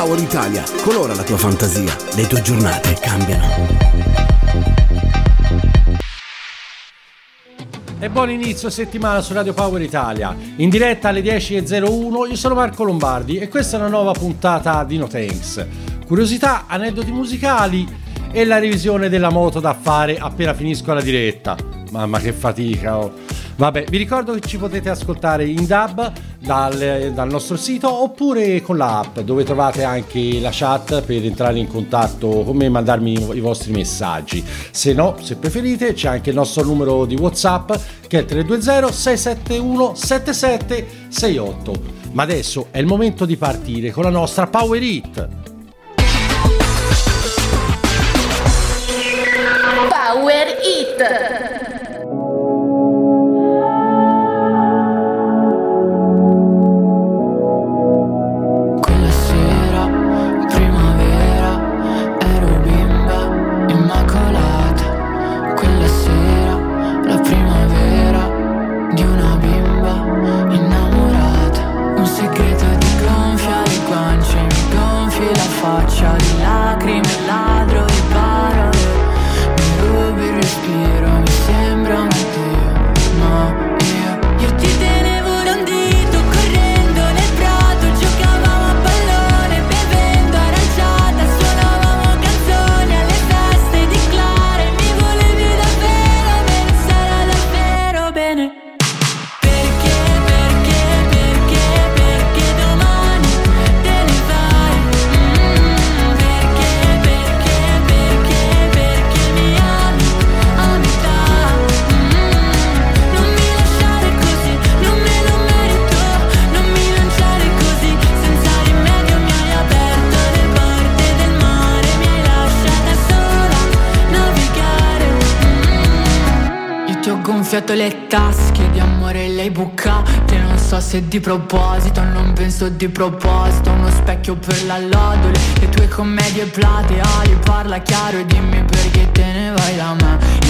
Power Italia, colora la tua fantasia, le tue giornate cambiano. E buon inizio settimana su Radio Power Italia. In diretta alle 10.01 io sono Marco Lombardi e questa è una nuova puntata di No Thanks. Curiosità, aneddoti musicali e la revisione della moto da fare appena finisco la diretta. Mamma che fatica! Oh. Vabbè, vi ricordo che ci potete ascoltare in DAB dal, dal, nostro sito oppure con l'app dove trovate anche la chat per entrare in contatto con me e mandarmi i vostri messaggi. Se no, se preferite, c'è anche il nostro numero di WhatsApp che è il 320 671 7768. Ma adesso è il momento di partire con la nostra Power Hit. Power Hit. Gonfiato le tasche di amore le hai bucate Non so se di proposito, non penso di proposito Uno specchio per la lodole, le tue commedie plateali Parla chiaro e dimmi perché te ne vai da me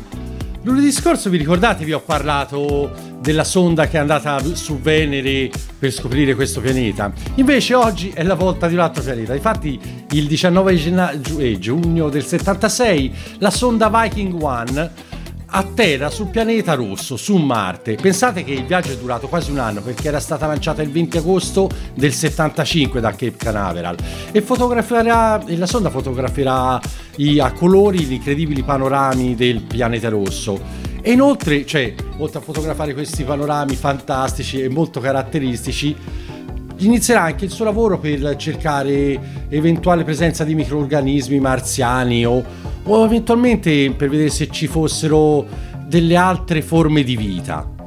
Lunedì scorso vi ricordate vi ho parlato della sonda che è andata su Venere per scoprire questo pianeta. Invece oggi è la volta di un altro pianeta. Infatti il 19 eh, giugno del 76 la sonda Viking 1 atterra sul pianeta rosso, su Marte. Pensate che il viaggio è durato quasi un anno perché era stata lanciata il 20 agosto del 75 da Cape Canaveral e e la sonda fotograferà i, a colori gli incredibili panorami del pianeta rosso. E inoltre, cioè, oltre a fotografare questi panorami fantastici e molto caratteristici, inizierà anche il suo lavoro per cercare eventuale presenza di microorganismi marziani o, o eventualmente per vedere se ci fossero delle altre forme di vita.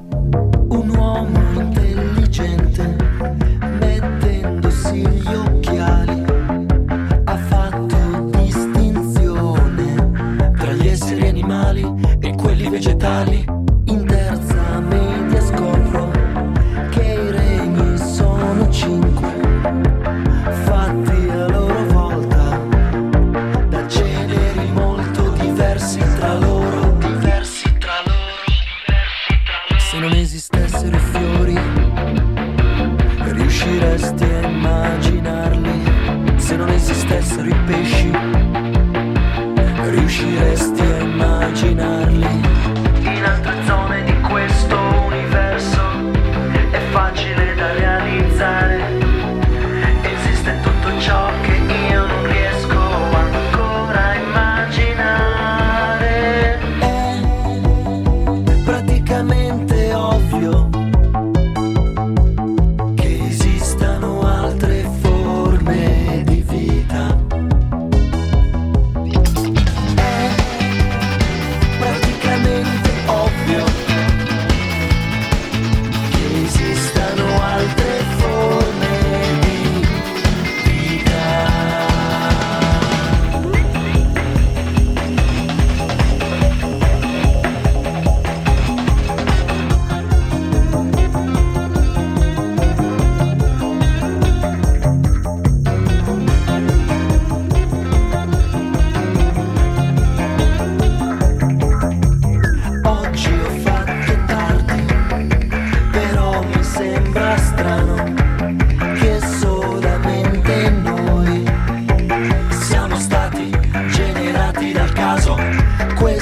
Dal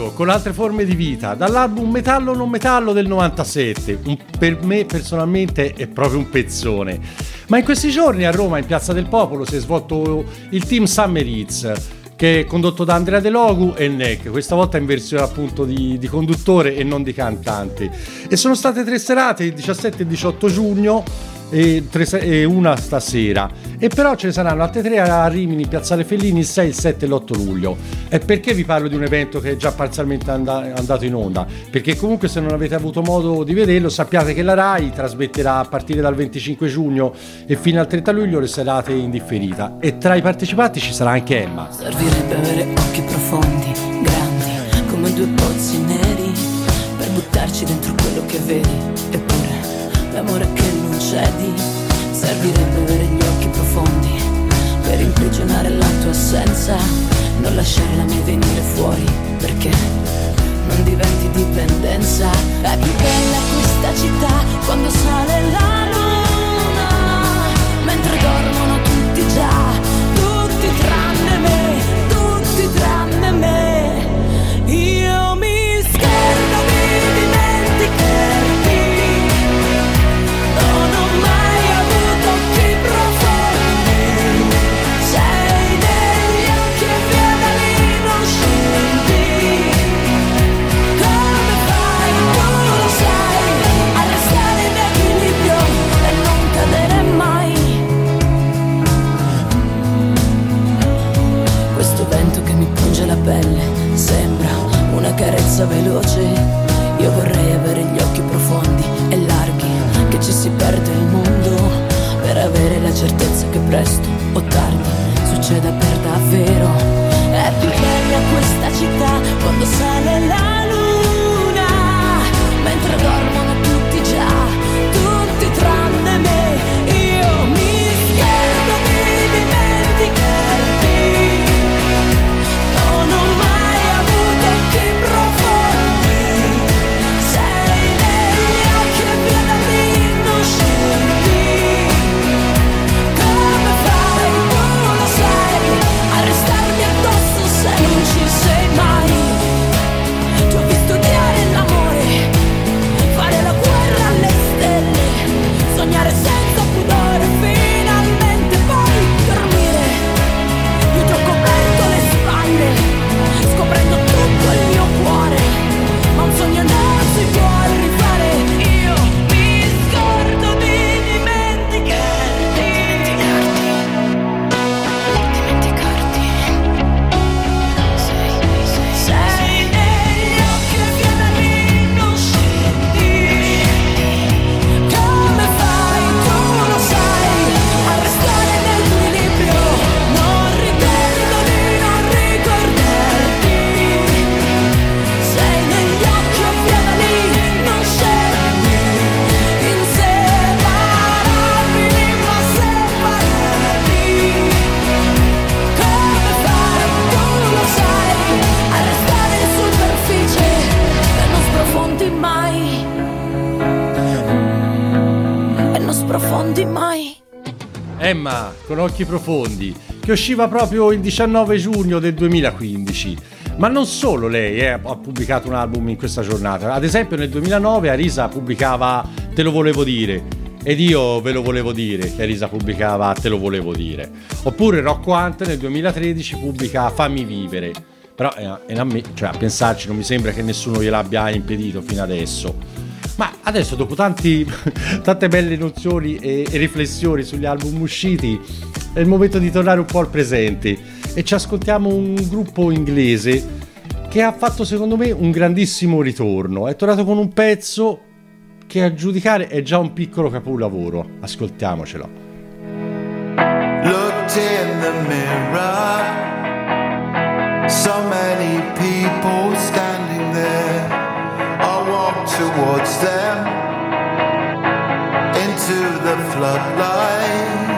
Vertigo con altre forme di vita dall'album Metallo non metallo del 97. Un- per me personalmente è proprio un pezzone. Ma in questi giorni a Roma, in Piazza del Popolo, si è svolto il team Summer Hits che è condotto da Andrea De Logu e Neck, questa volta in versione appunto di, di conduttore e non di cantante. E sono state tre serate, il 17 e il 18 giugno, e, tre e una stasera. E però ce ne saranno altre tre a Rimini, Piazzale Fellini, il 6, il 7 e l'8 luglio. E perché vi parlo di un evento che è già parzialmente and- andato in onda? Perché comunque se non avete avuto modo di vederlo sappiate che la RAI trasmetterà a partire dal 25 giugno e fino al 30 luglio le serate in differita. E tra i partecipanti ci sarà anche Emma. Servirebbe avere occhi profondi, grandi, come due pozzi neri, per buttarci dentro quello che vedi. Eppure, l'amore che non cedi, servirebbe avere gli occhi profondi, per imprigionare la tua assenza, non lasciarla mai venire fuori, perché non diventi dipendenza. È più bella questa città quando sale la Occhi Profondi, che usciva proprio il 19 giugno del 2015. Ma non solo lei eh, ha pubblicato un album in questa giornata, ad esempio nel 2009 Arisa pubblicava Te lo volevo dire. Ed io ve lo volevo dire, che Arisa pubblicava Te lo volevo dire. Oppure Rocco Ant nel 2013 pubblica Fammi vivere. Però eh, eh, cioè, a pensarci non mi sembra che nessuno gliel'abbia impedito fino adesso. Ma adesso, dopo tanti, tante belle nozioni e, e, riflessioni sugli album usciti, è il momento di tornare un po' al presente e ci ascoltiamo un gruppo inglese che ha fatto secondo me un grandissimo ritorno. È tornato con un pezzo che a giudicare è già un piccolo capolavoro. Ascoltiamocelo. Looked in the mirror, so many people standing there. towards them into the floodlight.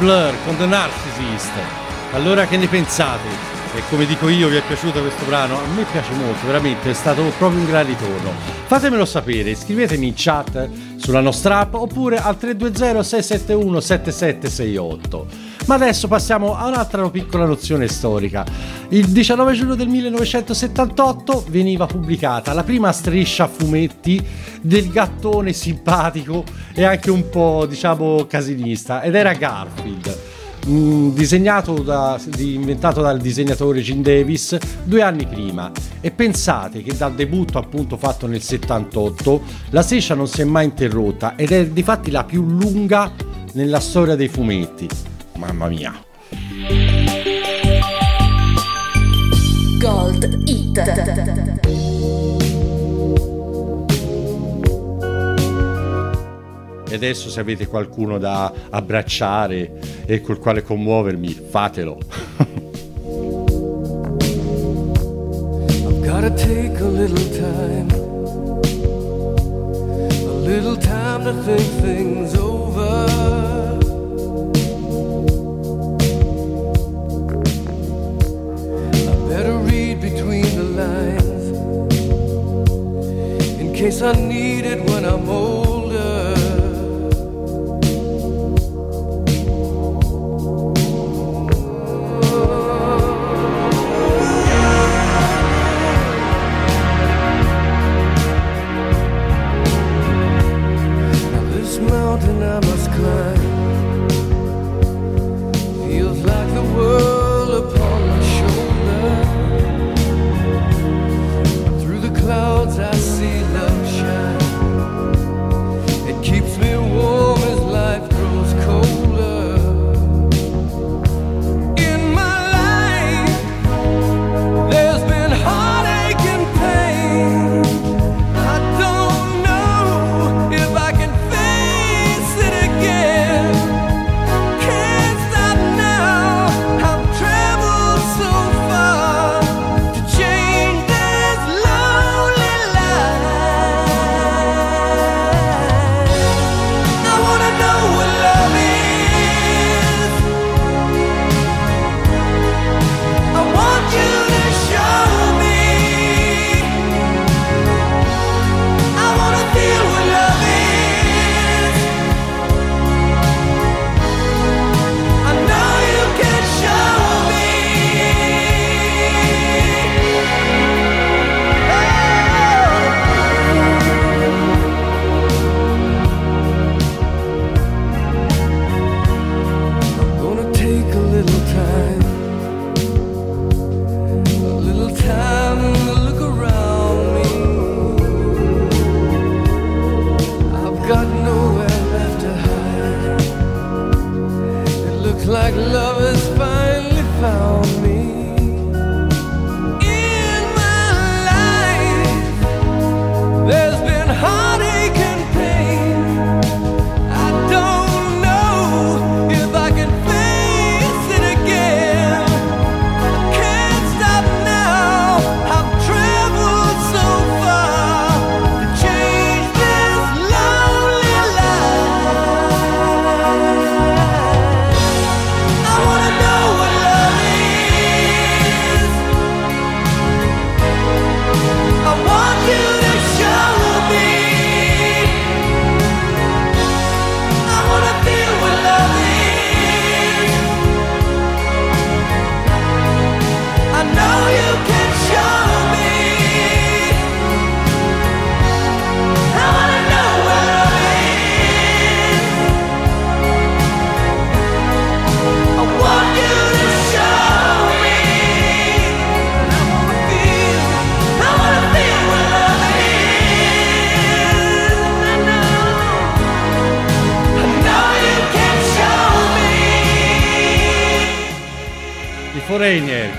Blur con The Narcissist. Allora che ne pensate? E come dico io, vi è piaciuto questo brano? A me piace molto, veramente, è stato proprio un gran ritorno. Fatemelo sapere, scrivetemi in chat sulla nostra app oppure al 320-671-7768. Ma adesso passiamo a un'altra piccola nozione storica. Il 19 giugno del 1978 veniva pubblicata la prima striscia a fumetti del gattone simpatico e anche un po', diciamo, casinista, ed era Garfield. Mm, disegnato da, inventato dal disegnatore Jim Davis due anni prima. E pensate che dal debutto appunto fatto nel 78 la striscia non si è mai interrotta ed è di fatti la più lunga nella storia dei fumetti. Mamma mia. Gold Hit. E adesso se avete qualcuno da abbracciare e col quale commuovermi fatelo I've gotta take a little time, a little time to think things over. I better read between the lines in case I need it when I'm older. Mountain I must climb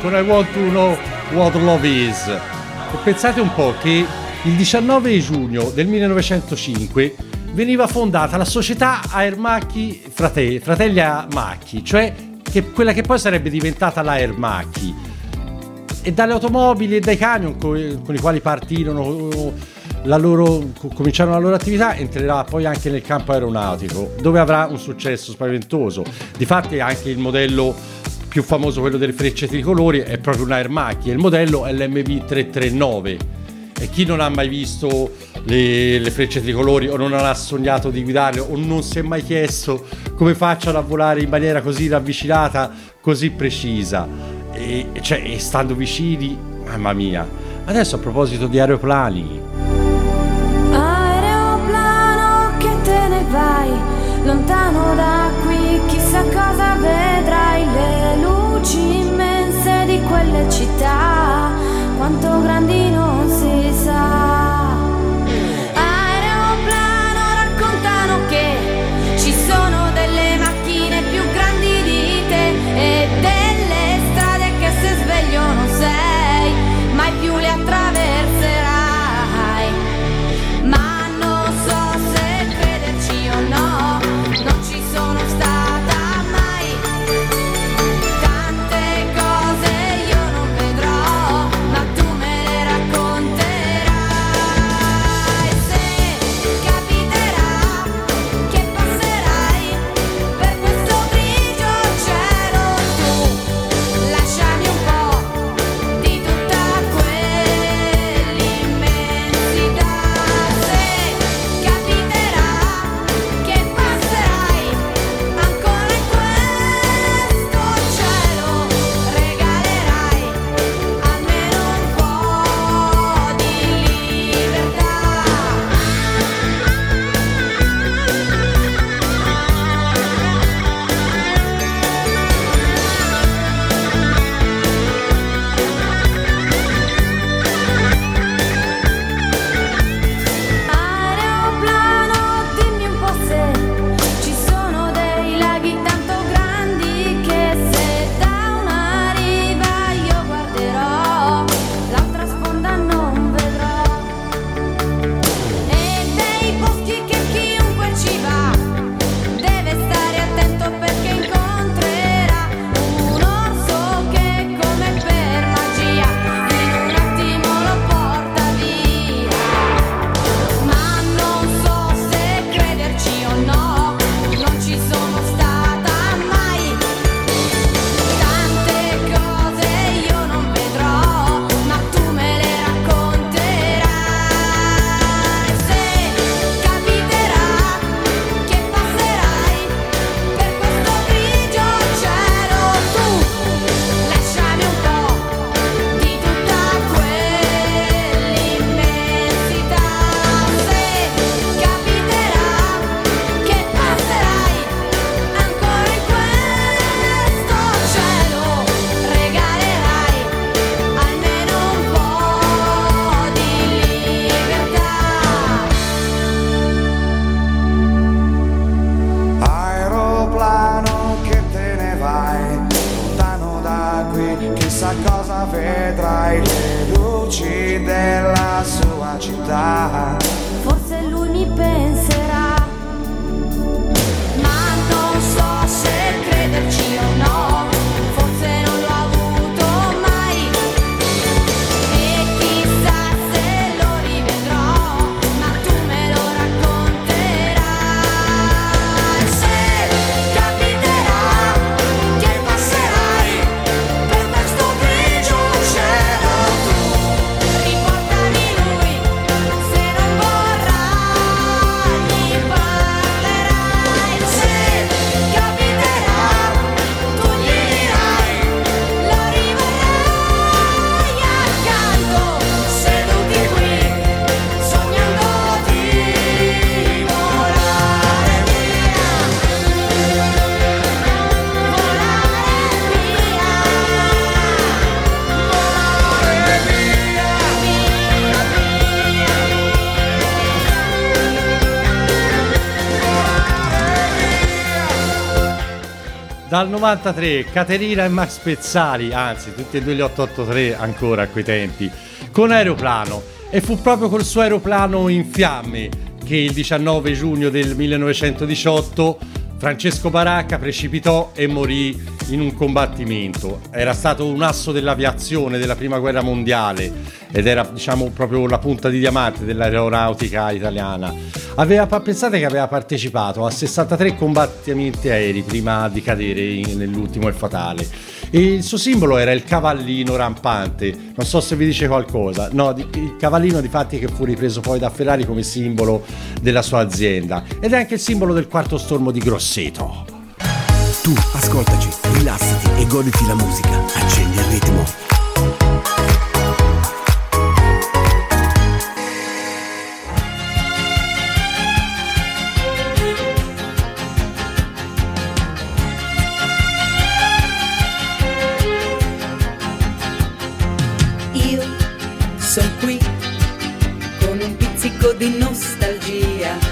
con I Want to Know What Love Is. E pensate un po' che il 19 giugno del 1905 veniva fondata la società Aermacchi Fratelli, Fratelli Macchi, cioè che quella che poi sarebbe diventata la Aermacchi. E dalle automobili e dai camion con, i quali partirono la loro, cominciarono la loro attività, entrerà poi anche nel campo aeronautico, dove avrà un successo spaventoso. Difatti anche il modello più famoso quello delle frecce tricolori è proprio un Air Mach il modello è l'MV339 e chi non ha mai visto le, le, frecce tricolori o non ha sognato di guidarle o non si è mai chiesto come facciano a volare in maniera così ravvicinata, così precisa e, cioè, e stando vicini, mamma mia. Adesso a proposito di aeroplani. Aeroplano che te ne vai, lontano da qui chissà cosa vedrai lei quelle città, quanto grandi non si sa. dal 93, Caterina e Max Pezzali, anzi tutti e due gli 883 ancora a quei tempi, con aeroplano. E fu proprio col suo aeroplano in fiamme che il 19 giugno del 1918 Francesco Baracca precipitò e morì in un combattimento. Era stato un asso dell'aviazione della prima guerra mondiale ed era diciamo proprio la punta di diamante dell'aeronautica italiana. Aveva, pensate che aveva partecipato a 63 combattimenti aerei prima di cadere in- nell'ultimo e fatale. E il suo simbolo era il cavallino rampante. Non so se vi dice qualcosa. No, di- il cavallino di fatti che fu ripreso poi da Ferrari come simbolo della sua azienda. Ed è anche il simbolo del quarto stormo di Grosseto. Tu ascoltaci, rilassati e goditi la musica. Accendi il ritmo. Io con un pizzico di nostalgia.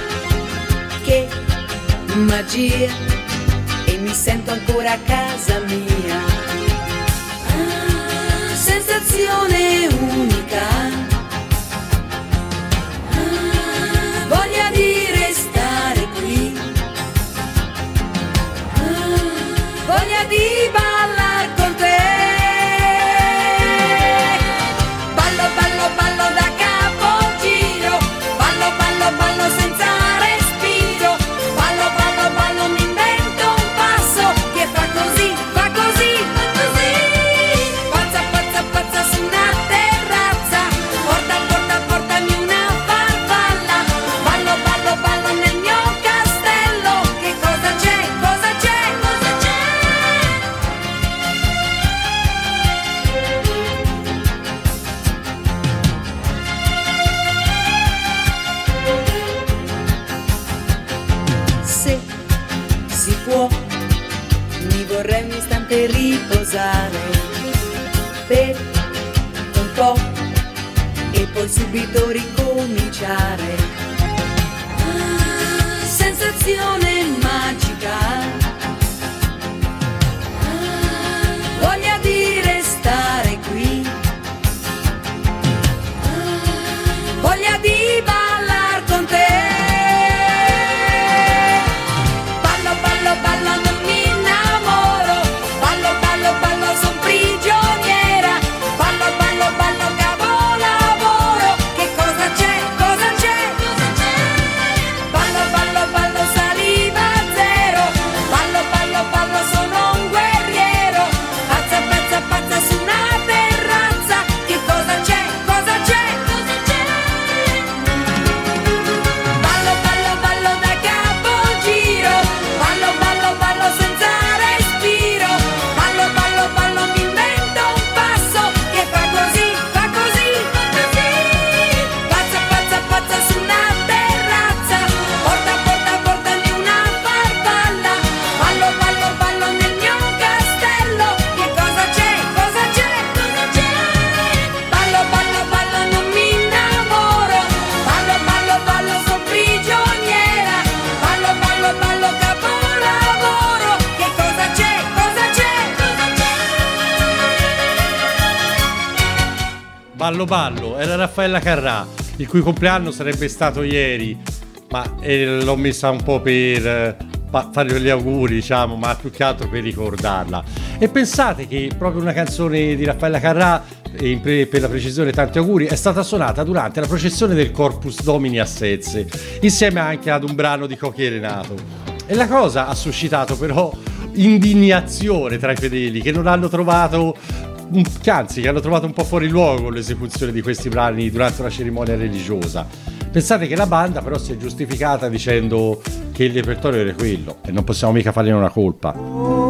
Raffaella Carrà, il cui compleanno sarebbe stato ieri, ma eh, l'ho messa un po' per eh, fa- fare gli auguri, diciamo, ma più che altro per ricordarla. E pensate che proprio una canzone di Raffaella Carrà, pre- per la precisione tanti auguri, è stata suonata durante la processione del Corpus Domini a Sezze, insieme anche ad un brano di Cochi Renato. E la cosa ha suscitato però indignazione tra i fedeli che non hanno trovato che anzi che hanno trovato un po' fuori luogo l'esecuzione di questi brani durante una cerimonia religiosa. Pensate che la banda però si è giustificata dicendo che il repertorio era quello e non possiamo mica fargliene una colpa.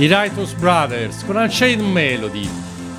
I Righteous Brothers con Unchained Melody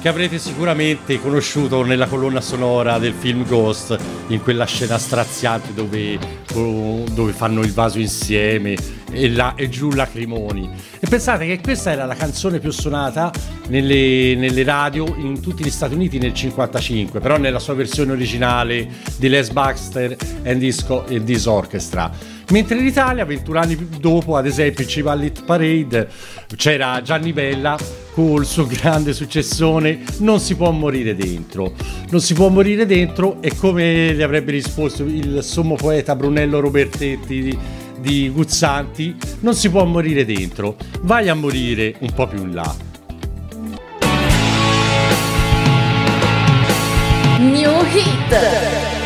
che avrete sicuramente conosciuto nella colonna sonora del film Ghost in quella scena straziante dove, dove fanno il vaso insieme e, la- e giù lacrimoni. E pensate che questa era la canzone più suonata nelle, nelle radio in tutti gli Stati Uniti nel 55 però nella sua versione originale di Les Baxter e This Orchestra Mentre in Italia, 21 anni dopo, ad esempio, in Civa Lit Parade c'era Gianni Bella con il suo grande successone Non si può morire dentro. Non si può morire dentro e come gli avrebbe risposto il sommo poeta Brunello Robertetti di, di Guzzanti, non si può morire dentro, vai a morire un po' più in là. New Hit.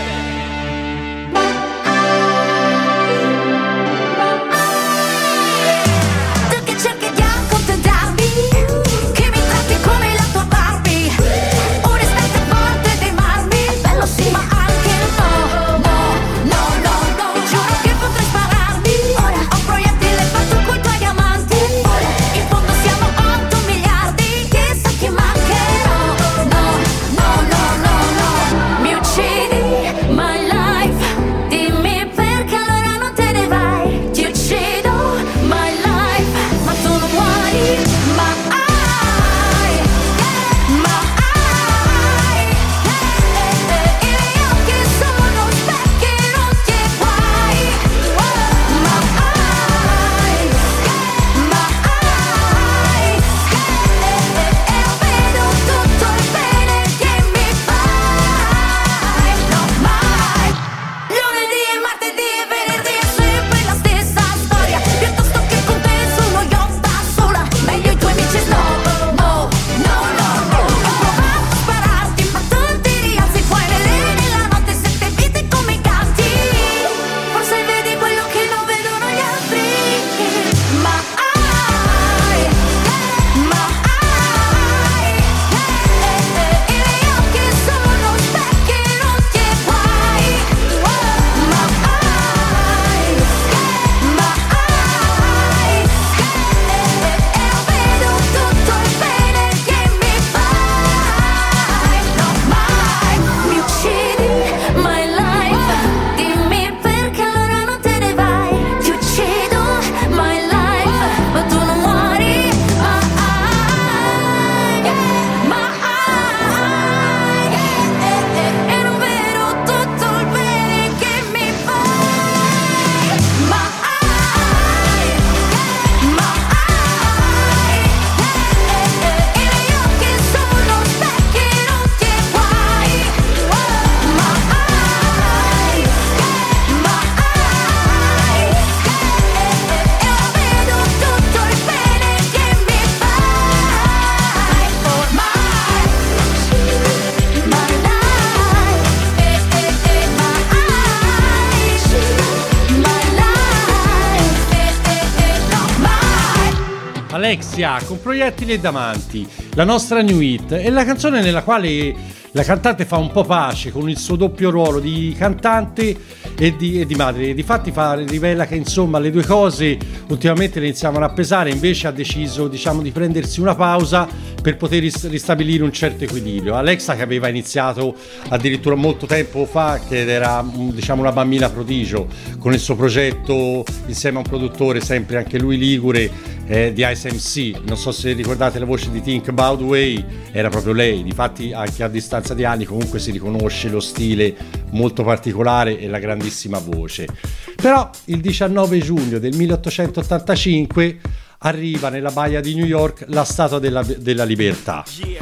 Alexia con Proiettili e Damanti, la nostra new hit. È la canzone nella quale la cantante fa un po' pace con il suo doppio ruolo di cantante e di, e di madre. Difatti fa, rivela che insomma le due cose ultimamente le iniziavano a pesare, invece ha deciso diciamo di prendersi una pausa per poter ris- ristabilire un certo equilibrio. Alexa che aveva iniziato addirittura molto tempo fa, che era mm, diciamo una bambina prodigio, con il suo progetto insieme a un produttore sempre anche lui ligure eh, di ISMC. Non so se ricordate la voce di Think About Way, era proprio lei. Difatti anche a distanza di anni comunque si riconosce lo stile molto particolare e la grandissima voce. Però il 19 giugno del 1885 arriva nella baia di New York la Statua della, della Libertà. Yeah,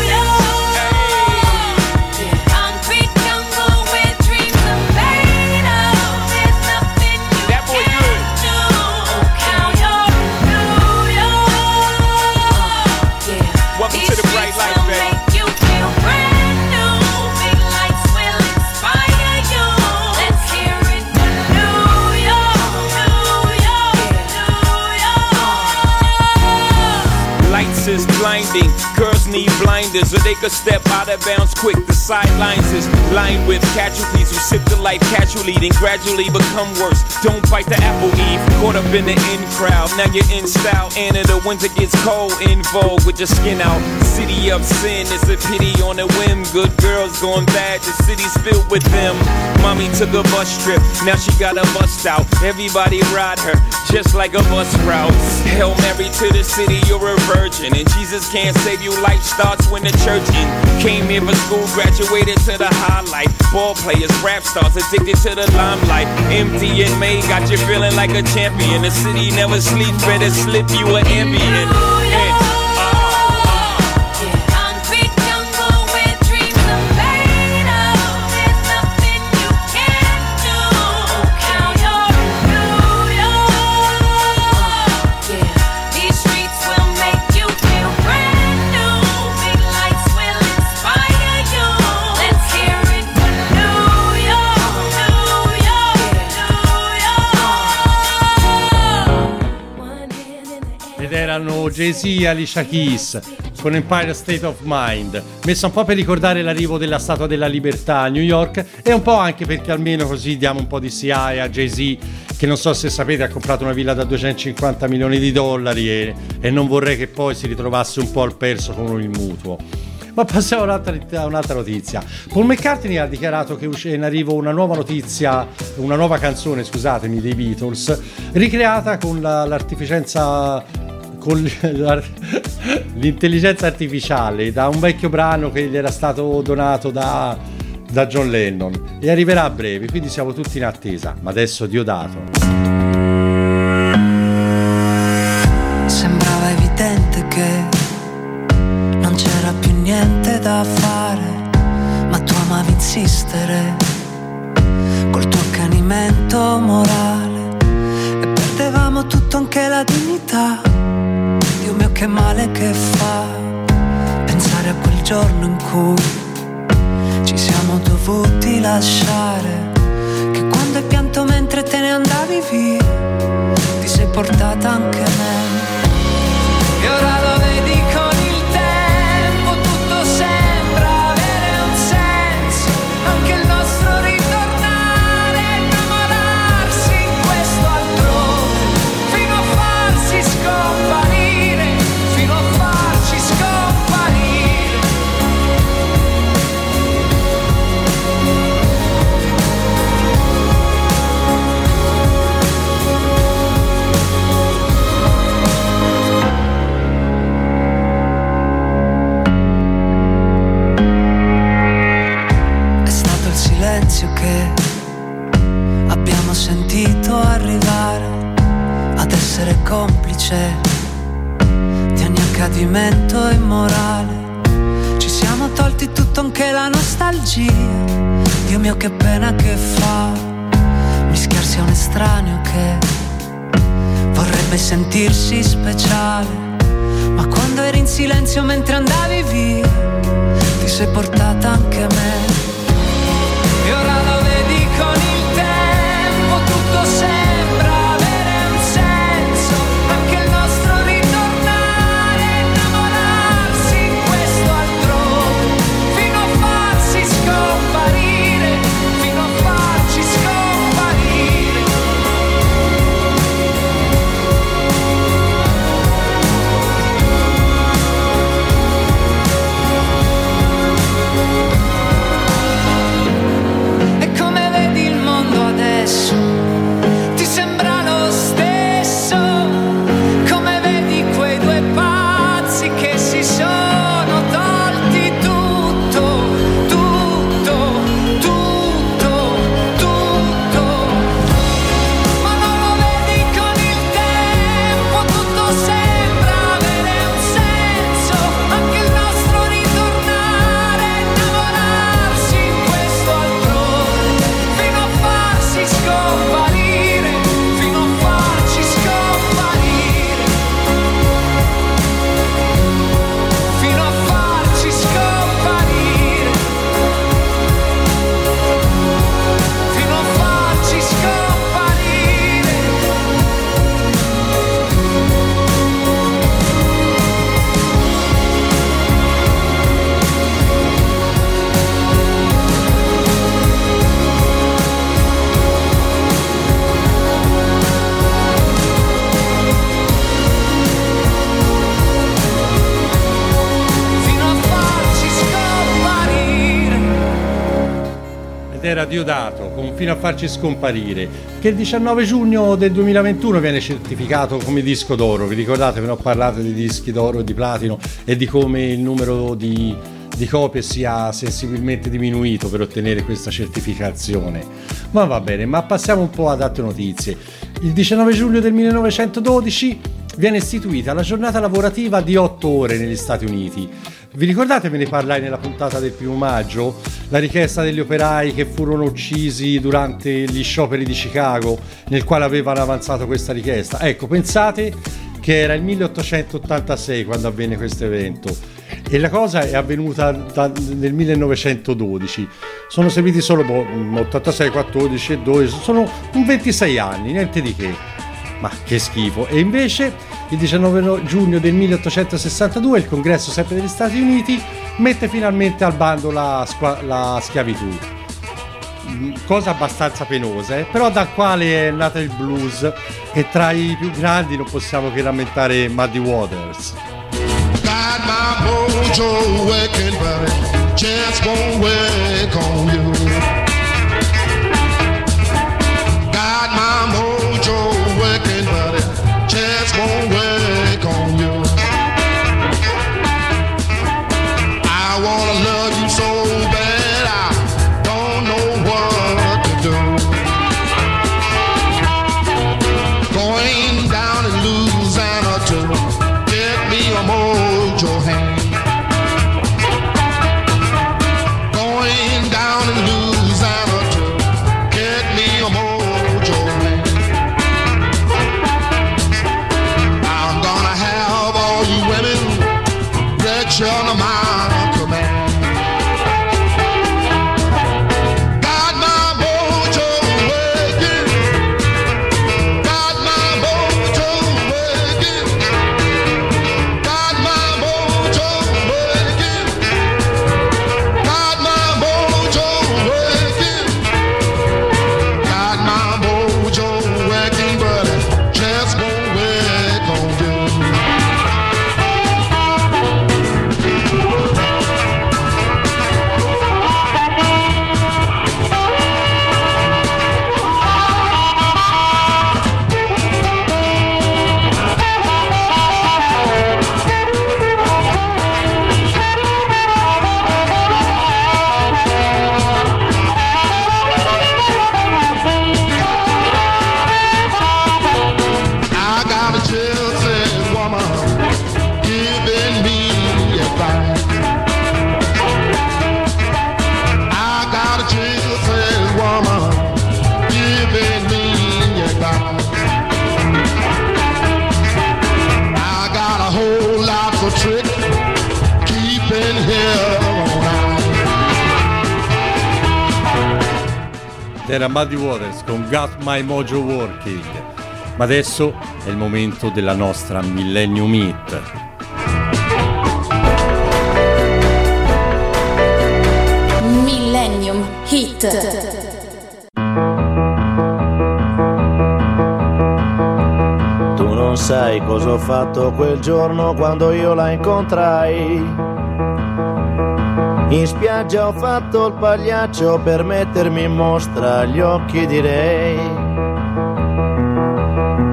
blinding, girls need blinders, or they could step out of bounds quick. The sidelines is lined with casualties who sip the life casually, then gradually become worse. Don't bite the apple eve, caught up in the in crowd. Now you're in style, and in the winter gets cold, in vogue with your skin out. City of sin is a pity on a whim. Good girls going bad, the city's filled with them. Mommy took a bus trip, now she got a bust out. Everybody ride her, just like a bus route. Hail Mary to the city, you're a virgin. And Jesus can't save you, life starts when the church in. Came here for school, graduated to the highlight. Ball players, rap stars, addicted to the limelight. Empty and May got you feeling like a champion. The city never sleeps, better slip you an ambient. Erano Jay-Z e Alicia Keys con Empire State of Mind, messa un po' per ricordare l'arrivo della Statua della Libertà a New York e un po' anche perché almeno così diamo un po' di CI a Jay-Z che non so se sapete ha comprato una villa da 250 milioni di dollari e, e non vorrei che poi si ritrovasse un po' al perso con il mutuo. Ma passiamo a un'altra, un'altra notizia. Paul McCartney ha dichiarato che usci- in arrivo una nuova notizia, una nuova canzone, scusatemi, dei Beatles, ricreata con la- l'artificenza con l'intelligenza artificiale da un vecchio brano che gli era stato donato da, da John Lennon e arriverà a breve, quindi siamo tutti in attesa. Ma adesso Diodato. Sembrava evidente che non c'era più niente da fare, ma tu amavi insistere col tuo accanimento morale e perdevamo tutto anche la dignità. Che male che fa pensare a quel giorno in cui ci siamo dovuti lasciare, che quando hai pianto mentre te ne andavi via ti sei portata anche me. Silenzio che abbiamo sentito arrivare ad essere complice di ogni accadimento immorale. Ci siamo tolti tutto anche la nostalgia. Dio mio che pena che fa mischiarsi a un estraneo che vorrebbe sentirsi speciale. Ma quando eri in silenzio mentre andavi via, ti sei portata anche me. Diodato, con fino a farci scomparire, che il 19 giugno del 2021 viene certificato come disco d'oro. Vi ricordate, ve ne ho parlato di dischi d'oro e di platino e di come il numero di, di copie sia sensibilmente diminuito per ottenere questa certificazione. Ma va bene, ma passiamo un po' ad altre notizie. Il 19 giugno del 1912 viene istituita la giornata lavorativa di 8 ore negli Stati Uniti. Vi ricordate, me ne parlai nella puntata del primo maggio? La richiesta degli operai che furono uccisi durante gli scioperi di Chicago, nel quale avevano avanzato questa richiesta. Ecco, pensate che era il 1886 quando avvenne questo evento e la cosa è avvenuta da- nel 1912. Sono serviti solo boh, 86, 14 e 12, sono un 26 anni, niente di che. Ma che schifo. E invece il 19 no- giugno del 1862 il congresso sempre degli Stati Uniti mette finalmente al bando la, la schiavitù. Mm, Cosa abbastanza penosa, eh, però dal quale è nato il blues e tra i più grandi non possiamo che rammentare Muddy Waters. Got era Muddy Waters con Got My Mojo Working. Ma adesso è il momento della nostra Millennium Hit. Millennium Hit. Tu non sai cosa ho fatto quel giorno quando io la incontrai. In spiaggia ho fatto il pagliaccio per mettermi in mostra agli occhi di lei.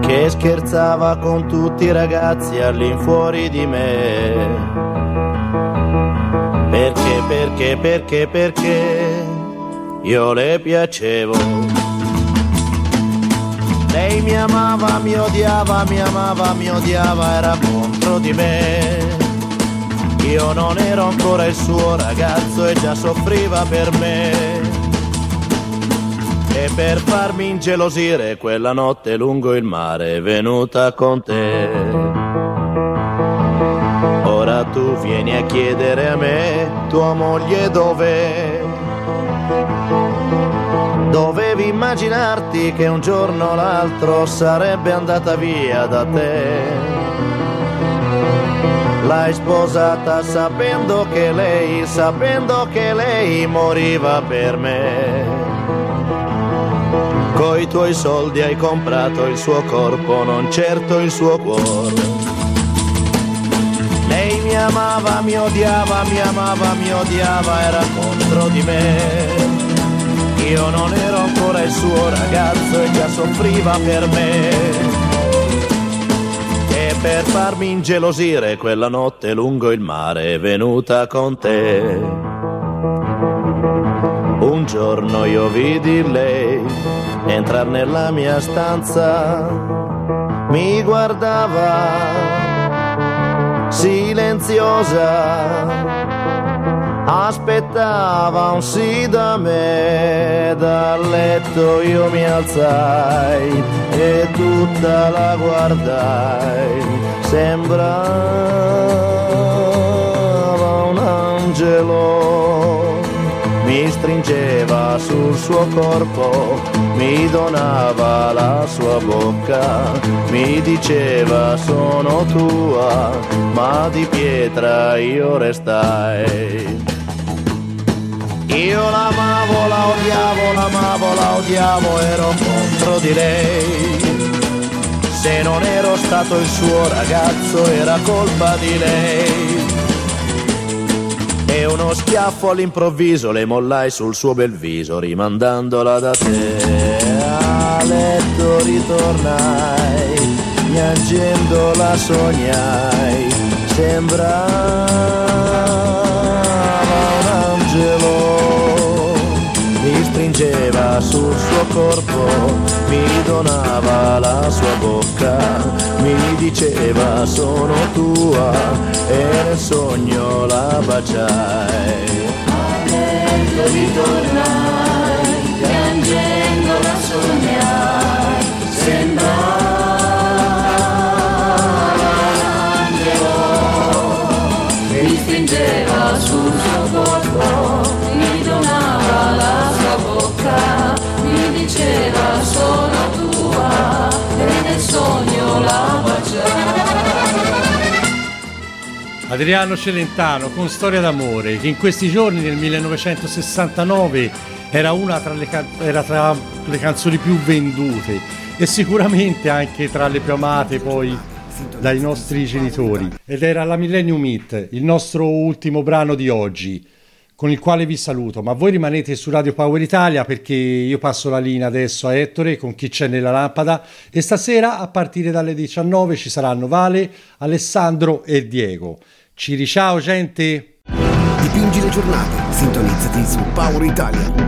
Che scherzava con tutti i ragazzi all'infuori di me. Perché, perché, perché, perché io le piacevo. Lei mi amava, mi odiava, mi amava, mi odiava, era contro di me. Io non ero ancora il suo ragazzo e già soffriva per me. E per farmi ingelosire quella notte lungo il mare è venuta con te. Ora tu vieni a chiedere a me, tua moglie dov'è? Dovevi immaginarti che un giorno o l'altro sarebbe andata via da te. L'hai sposata sapendo che lei, sapendo che lei moriva per me. Coi tuoi soldi hai comprato il suo corpo, non certo il suo cuore. Lei mi amava, mi odiava, mi amava, mi odiava, era contro di me. Io non ero ancora il suo ragazzo e già soffriva per me. Per farmi ingelosire quella notte lungo il mare è venuta con te. Un giorno io vidi lei entrare nella mia stanza, mi guardava silenziosa aspettava un sì da me, dal letto io mi alzai e tutta la guardai, sembrava un angelo, mi stringeva sul suo corpo, mi donava la sua bocca, mi diceva sono tua, ma di pietra io restai. Io l'amavo, la odiavo, l'amavo, la odiavo, ero contro di lei. Se non ero stato il suo ragazzo era colpa di lei. E uno schiaffo all'improvviso le mollai sul suo bel viso, rimandandola da te. A letto ritornai, piangendo la sognai, sembrava sul suo corpo, mi donava la sua bocca, mi diceva sono tua e nel sogno la baciai. Letto ritornai, piangendo la sognai, sembrava un angelo, mi stringeva sul suo corpo, bocca, mi diceva sono tua e nel sogno la baciai. Adriano Celentano con Storia d'amore, che in questi giorni nel 1969 era una tra le, era tra le canzoni più vendute e sicuramente anche tra le più amate poi dai nostri genitori. Ed era la Millennium Hit, il nostro ultimo brano di oggi, con il quale vi saluto. Ma voi rimanete su Radio Power Italia perché io passo la linea adesso a Ettore con chi c'è nella lampada e stasera a partire dalle 19 ci saranno Vale, Alessandro e Diego. Ci riciao gente! Dipingi le giornate, sintonizzati su Power Italia.